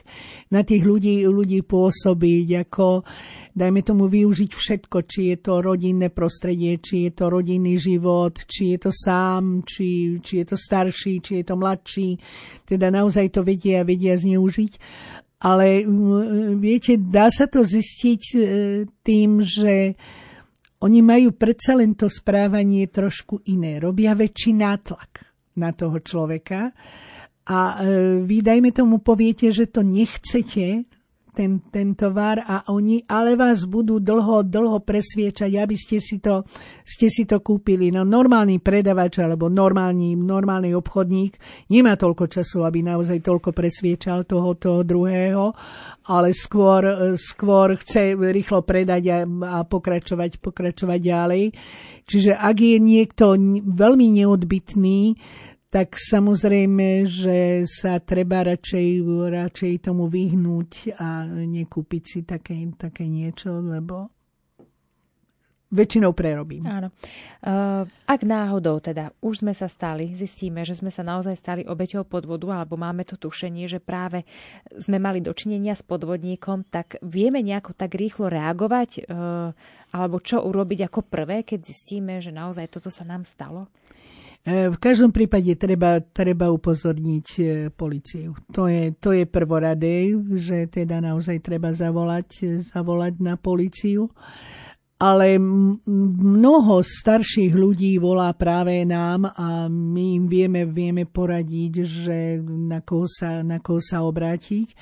na tých ľudí, ľudí pôsobiť, ako, dajme tomu, využiť všetko, či je to rodinné prostredie, či je to rodinný život, či je to sám, či, či je to starší, či je to mladší. Teda naozaj to vedia vedia zneužiť. Ale viete, dá sa to zistiť e, tým, že oni majú predsa len to správanie trošku iné. Robia väčší nátlak na toho človeka a e, vy dajme tomu poviete, že to nechcete, ten, ten tovar a oni ale vás budú dlho, dlho presviečať, aby ste si to, ste si to kúpili. No normálny predavač alebo normálny, normálny obchodník nemá toľko času, aby naozaj toľko presviečal toho druhého, ale skôr, skôr chce rýchlo predať a, a pokračovať, pokračovať ďalej. Čiže ak je niekto veľmi neodbitný, tak samozrejme, že sa treba radšej, radšej tomu vyhnúť a nekúpiť si také, také niečo, lebo väčšinou prerobím. Áno. Uh, ak náhodou teda už sme sa stali, zistíme, že sme sa naozaj stali obeťou podvodu, alebo máme to tušenie, že práve sme mali dočinenia s podvodníkom, tak vieme nejako tak rýchlo reagovať, uh, alebo čo urobiť ako prvé, keď zistíme, že naozaj toto sa nám stalo? E, v každom prípade treba, treba upozorniť e, policiu. To je, to je prvoradé, že teda naozaj treba zavolať, e, zavolať na policiu ale mnoho starších ľudí volá práve nám a my im vieme, vieme poradiť, že na koho sa, na koho sa obrátiť.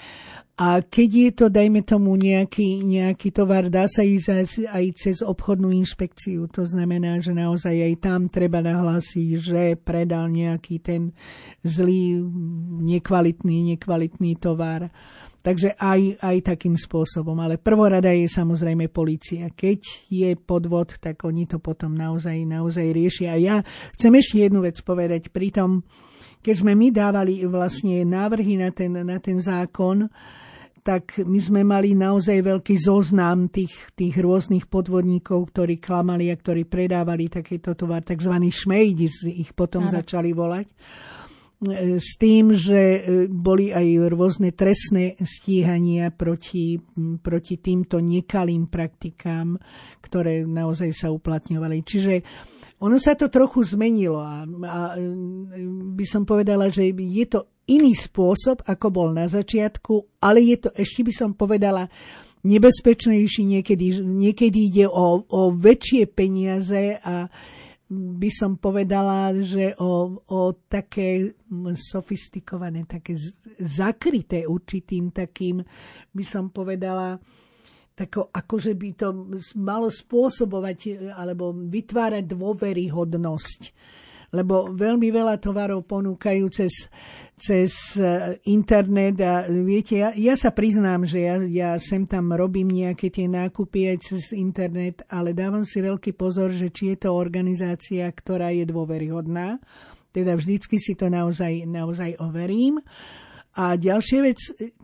A keď je to, dajme tomu, nejaký, nejaký tovar, dá sa ísť aj cez obchodnú inšpekciu. To znamená, že naozaj aj tam treba nahlásiť, že predal nejaký ten zlý, nekvalitný, nekvalitný tovar. Takže aj, aj takým spôsobom. Ale prvorada je samozrejme policia. Keď je podvod, tak oni to potom naozaj, naozaj riešia. A ja chcem ešte jednu vec povedať. Pri tom, keď sme my dávali vlastne návrhy na ten, na ten zákon, tak my sme mali naozaj veľký zoznam tých, tých rôznych podvodníkov, ktorí klamali a ktorí predávali takéto tovar, tzv. šmejdi ich potom Aha. začali volať s tým, že e, boli aj rôzne trestné stíhania proti, proti týmto nekalým praktikám, ktoré naozaj sa uplatňovali. Čiže ono sa to trochu zmenilo a, a e, by som povedala, že je to iný spôsob, ako bol na začiatku, ale je to, ešte by som povedala, nebezpečnejší, niekedy, niekedy ide o, o väčšie peniaze a by som povedala, že o, o také sofistikované, také zakryté určitým takým, by som povedala, tako, akože by to malo spôsobovať alebo vytvárať dôveryhodnosť lebo veľmi veľa tovarov ponúkajú cez, cez e, internet a viete, ja, ja sa priznám, že ja, ja sem tam robím nejaké tie nákupy aj cez internet, ale dávam si veľký pozor, že či je to organizácia, ktorá je dôveryhodná, teda vždycky si to naozaj, naozaj overím. A ďalšia vec,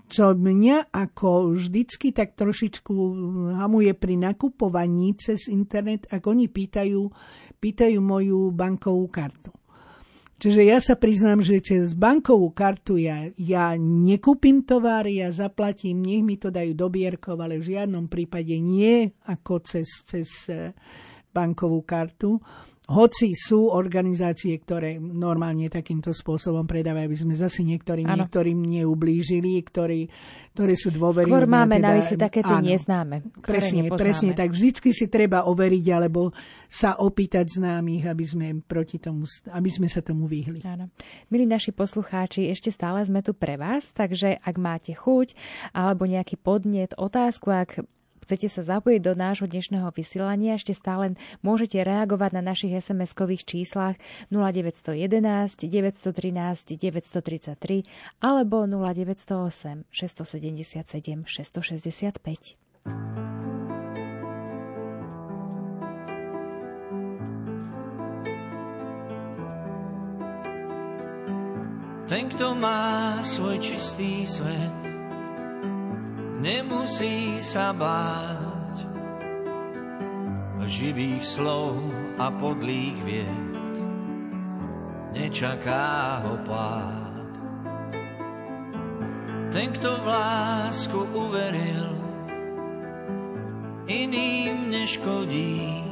čo mňa ako vždycky tak trošičku hamuje pri nakupovaní cez internet, ak oni pýtajú, pýtajú moju bankovú kartu. Čiže ja sa priznám, že cez bankovú kartu ja, ja nekúpim tovar, ja zaplatím, nech mi to dajú do bierkov, ale v žiadnom prípade nie ako cez, cez eh, bankovú kartu. Hoci sú organizácie, ktoré normálne takýmto spôsobom predávajú, aby sme zase niektorým, niektorým neublížili, ktorí, ktorí sú dôverí. Skôr máme teda, na mysli také tie neznáme. Presne, nepoznáme. presne. Tak vždycky si treba overiť, alebo sa opýtať známych, aby sme, proti tomu, aby sme sa tomu vyhli. Áno. Milí naši poslucháči, ešte stále sme tu pre vás, takže ak máte chuť alebo nejaký podnet, otázku, ak chcete sa zapojiť do nášho dnešného vysielania, ešte stále môžete reagovať na našich SMS-kových číslach 0911 913 933 alebo 0908 677 665. Ten, kto má svoj čistý svet, nemusí sa báť živých slov a podlých vied. Nečaká ho pád. Ten, kto v lásku uveril, iným neškodí.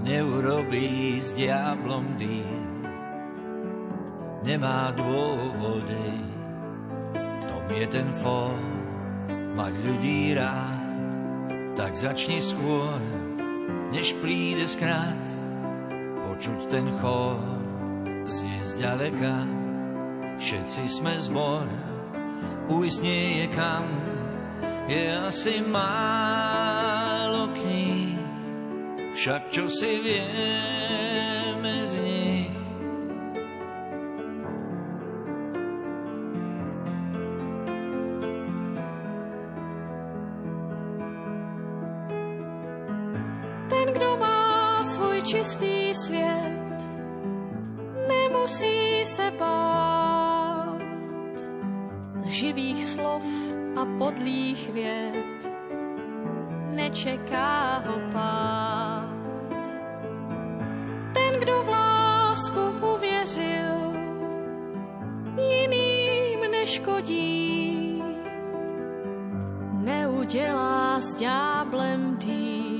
Neurobí s diablom dým, nemá dôvody je ten fór mať ľudí rád, tak začni skôr, než príde skrát, počuť ten chór znie zďaleka. Všetci sme zbor, ujsť nie je kam, je asi málo kníh, však čo si vieme z. čistý svět nemusí se bát živých slov a podlých věd. Nečeká ho pád. Ten, kdo v lásku uvěřil, jiným neškodí. Neudělá s ďáblem díl,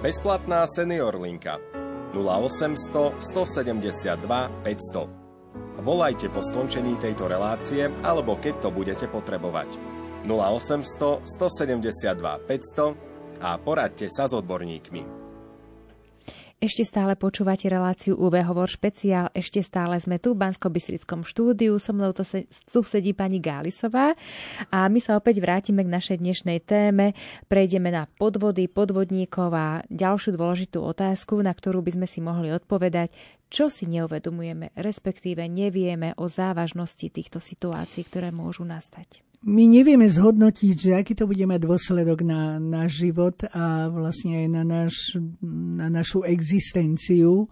Bezplatná senior linka 0800 172 500. Volajte po skončení tejto relácie alebo keď to budete potrebovať. 0800 172 500 a poradte sa s odborníkmi. Ešte stále počúvate reláciu UV Hovor špeciál, ešte stále sme tu v bansko štúdiu, so mnou to se, pani Gálisová. A my sa opäť vrátime k našej dnešnej téme, prejdeme na podvody, podvodníkov a ďalšiu dôležitú otázku, na ktorú by sme si mohli odpovedať, čo si neuvedomujeme, respektíve nevieme o závažnosti týchto situácií, ktoré môžu nastať my nevieme zhodnotiť, že aký to bude mať dôsledok na náš život a vlastne aj na, náš, na našu existenciu.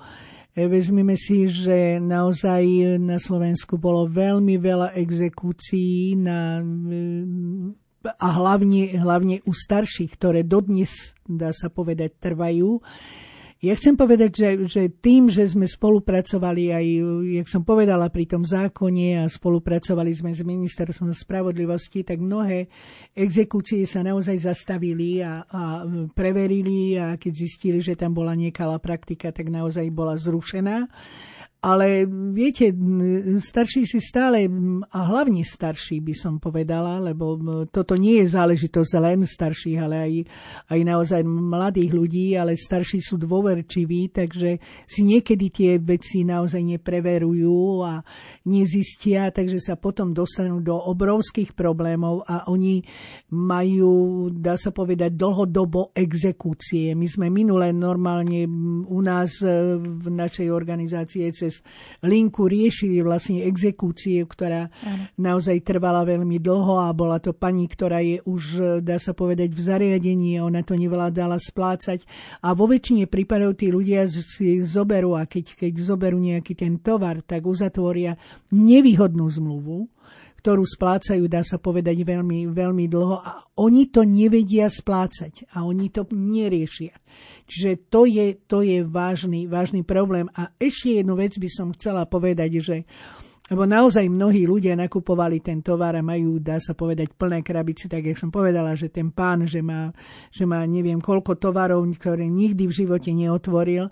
E, vezmeme si, že naozaj na Slovensku bolo veľmi veľa exekúcií na, a hlavne, hlavne u starších, ktoré dodnes, dá sa povedať, trvajú. Ja chcem povedať, že, že tým, že sme spolupracovali aj, jak som povedala, pri tom zákone a spolupracovali sme s ministerstvom spravodlivosti, tak mnohé exekúcie sa naozaj zastavili a, a preverili a keď zistili, že tam bola nekalá praktika, tak naozaj bola zrušená. Ale viete, starší si stále, a hlavne starší by som povedala, lebo toto nie je záležitosť len starších, ale aj, aj naozaj mladých ľudí, ale starší sú dôverčiví, takže si niekedy tie veci naozaj nepreverujú a nezistia, takže sa potom dostanú do obrovských problémov a oni majú, dá sa povedať, dlhodobo exekúcie. My sme minulé normálne u nás v našej organizácii cez linku riešili vlastne exekúcie, ktorá ano. naozaj trvala veľmi dlho a bola to pani, ktorá je už, dá sa povedať, v zariadení ona to nevládala splácať. A vo väčšine prípadov tí ľudia si zoberú a keď, keď zoberú nejaký ten tovar, tak uzatvoria nevýhodnú zmluvu ktorú splácajú, dá sa povedať, veľmi, veľmi dlho a oni to nevedia splácať a oni to neriešia. Čiže to je, to je vážny, vážny problém. A ešte jednu vec by som chcela povedať, že lebo naozaj mnohí ľudia nakupovali ten tovar a majú, dá sa povedať, plné krabici, tak jak som povedala, že ten pán, že má, že má neviem koľko tovarov, ktoré nikdy v živote neotvoril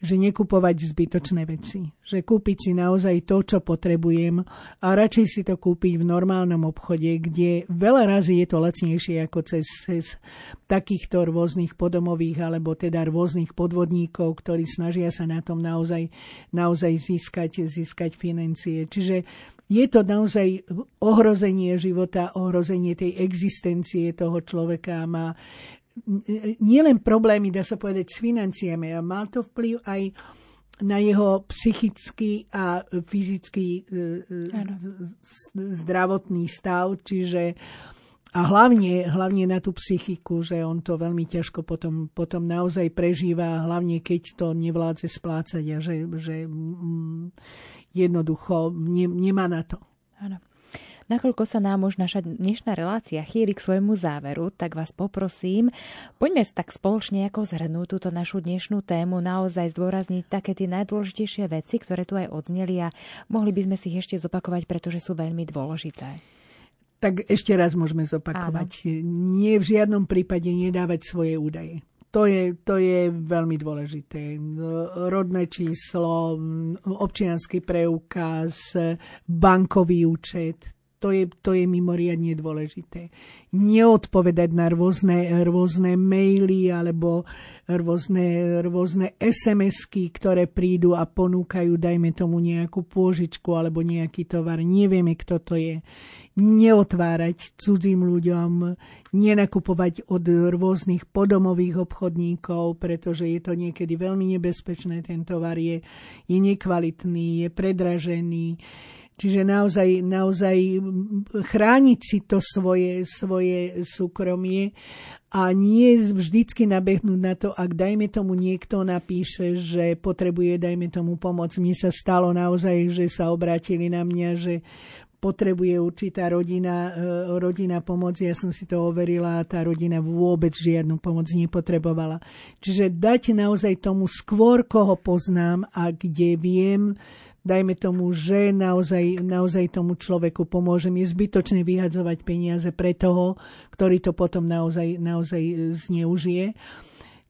že nekupovať zbytočné veci. Že kúpiť si naozaj to, čo potrebujem a radšej si to kúpiť v normálnom obchode, kde veľa razy je to lacnejšie ako cez, cez takýchto rôznych podomových alebo teda rôznych podvodníkov, ktorí snažia sa na tom naozaj, naozaj získať, získať financie. Čiže je to naozaj ohrozenie života, ohrozenie tej existencie toho človeka. Má, nielen problémy, dá sa povedať, s financiami, a mal to vplyv aj na jeho psychický a fyzický ano. zdravotný stav, čiže a hlavne, hlavne na tú psychiku, že on to veľmi ťažko potom, potom naozaj prežíva, hlavne keď to nevládze splácať a že, že mm, jednoducho ne, nemá na to. Áno. Nakoľko sa nám už naša dnešná relácia chýli k svojmu záveru, tak vás poprosím, poďme tak spoločne ako zhrnúť túto našu dnešnú tému, naozaj zdôrazniť také tie najdôležitejšie veci, ktoré tu aj odzneli a mohli by sme si ich ešte zopakovať, pretože sú veľmi dôležité. Tak ešte raz môžeme zopakovať. Áno. Nie v žiadnom prípade nedávať svoje údaje. To je, to je veľmi dôležité. Rodné číslo, občianský preukaz, bankový účet, to je, to je mimoriadne dôležité. Neodpovedať na rôzne, rôzne maily alebo rôzne, rôzne SMS-ky, ktoré prídu a ponúkajú, dajme tomu nejakú pôžičku alebo nejaký tovar. Nevieme, kto to je. Neotvárať cudzím ľuďom, nenakupovať od rôznych podomových obchodníkov, pretože je to niekedy veľmi nebezpečné. Ten tovar je, je nekvalitný, je predražený Čiže naozaj, naozaj chrániť si to svoje, svoje súkromie a nie vždycky nabehnúť na to, ak dajme tomu niekto napíše, že potrebuje, dajme tomu pomoc. Mne sa stalo naozaj, že sa obrátili na mňa, že potrebuje určitá rodina, e, rodina pomoc. Ja som si to overila a tá rodina vôbec žiadnu pomoc nepotrebovala. Čiže dať naozaj tomu skôr, koho poznám a kde viem, dajme tomu, že naozaj, naozaj tomu človeku pomôžem. Je zbytočné vyhadzovať peniaze pre toho, ktorý to potom naozaj, naozaj zneužije.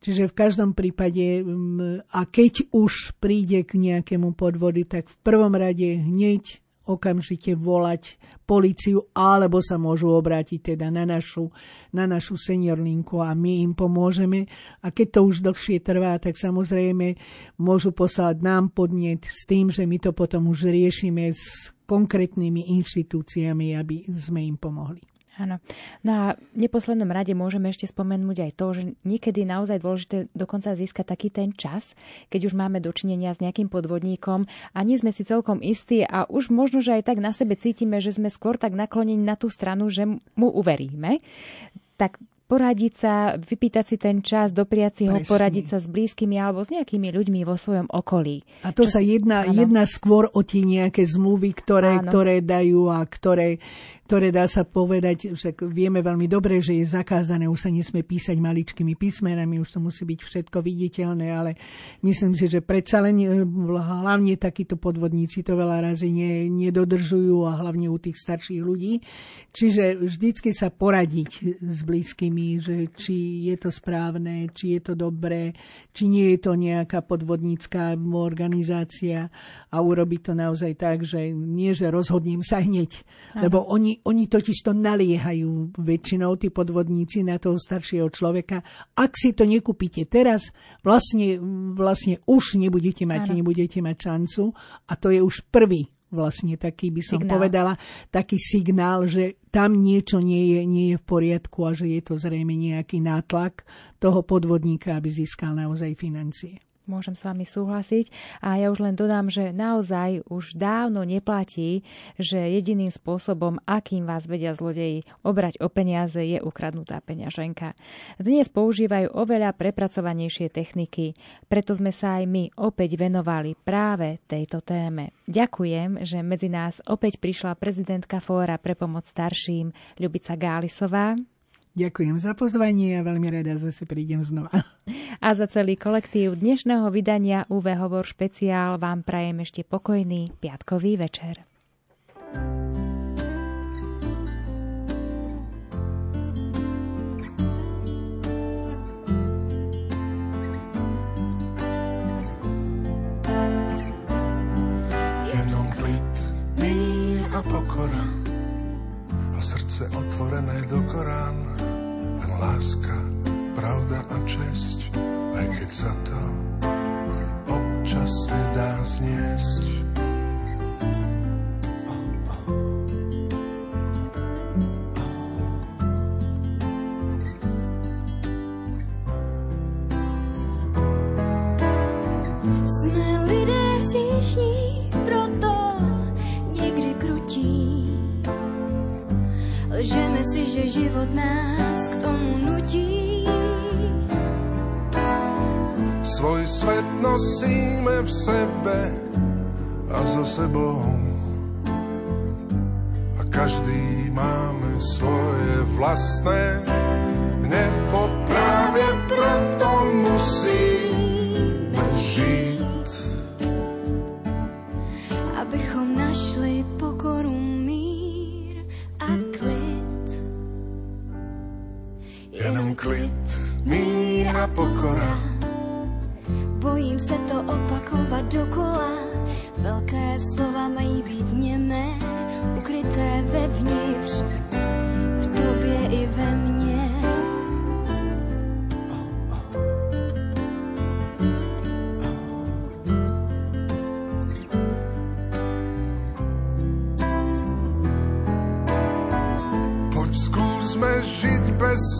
Čiže v každom prípade, mm, a keď už príde k nejakému podvodu, tak v prvom rade hneď okamžite volať policiu, alebo sa môžu obrátiť teda na našu, na našu seniorlinku a my im pomôžeme. A keď to už dlhšie trvá, tak samozrejme môžu poslať nám podnet s tým, že my to potom už riešime s konkrétnymi inštitúciami, aby sme im pomohli. Áno. No a v neposlednom rade môžeme ešte spomenúť aj to, že niekedy je naozaj dôležité dokonca získať taký ten čas, keď už máme dočinenia s nejakým podvodníkom a nie sme si celkom istí a už možno, že aj tak na sebe cítime, že sme skôr tak naklonení na tú stranu, že mu uveríme. Tak poradiť sa, vypýtať si ten čas, dopriať si ho, poradiť sa s blízkymi alebo s nejakými ľuďmi vo svojom okolí. A to Čo sa jedná, jedná skôr o tie nejaké zmluvy, ktoré, ktoré dajú a ktoré, ktoré dá sa povedať, že vieme veľmi dobre, že je zakázané, už sa nesmie písať maličkými písmenami, už to musí byť všetko viditeľné, ale myslím si, že predsa len e, hlavne takíto podvodníci to veľa razy ne, nedodržujú a hlavne u tých starších ľudí. Čiže vždycky sa poradiť s blízkymi, že či je to správne, či je to dobré, či nie je to nejaká podvodnícká organizácia a urobiť to naozaj tak, že nie, že rozhodním sa hneď, Aha. lebo oni, oni totiž to naliehajú väčšinou, tí podvodníci, na toho staršieho človeka. Ak si to nekúpite teraz, vlastne, vlastne už nebudete mať, nebudete mať šancu a to je už prvý vlastne taký by som signál. povedala, taký signál, že tam niečo nie je, nie je v poriadku a že je to zrejme nejaký nátlak toho podvodníka, aby získal naozaj financie. Môžem s vami súhlasiť a ja už len dodám, že naozaj už dávno neplatí, že jediným spôsobom, akým vás vedia zlodeji obrať o peniaze, je ukradnutá peňaženka. Dnes používajú oveľa prepracovanejšie techniky, preto sme sa aj my opäť venovali práve tejto téme. Ďakujem, že medzi nás opäť prišla prezidentka Fóra pre pomoc starším Ľubica Gálisová. Ďakujem za pozvanie a veľmi rada zase prídem znova. A za celý kolektív dnešného vydania UV Hovor špeciál vám prajem ešte pokojný piatkový večer. Jenom klid, mír a pokora a srdce otvorené do Korán láska, pravda a česť, aj keď sa to občas nedá zniesť. Sme lidé vříšní, proto Lžeme si, že život nás Svoj svet nosíme v sebe a za sebou. A každý máme svoje vlastné nebo práve proto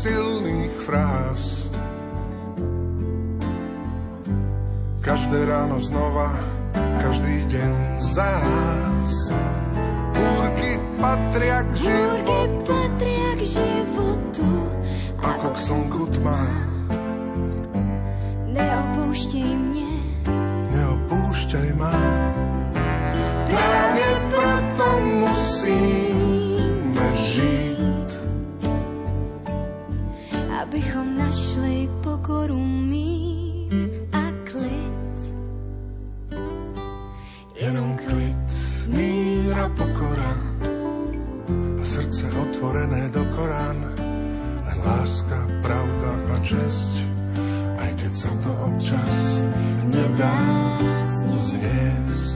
silných fráz Každé ráno znova, každý deň zás. Búrky patria k životu, patria k životu ako k slnku tma. zatvorené do Korán, len láska, pravda a česť, aj keď sa to občas nedá zniesť.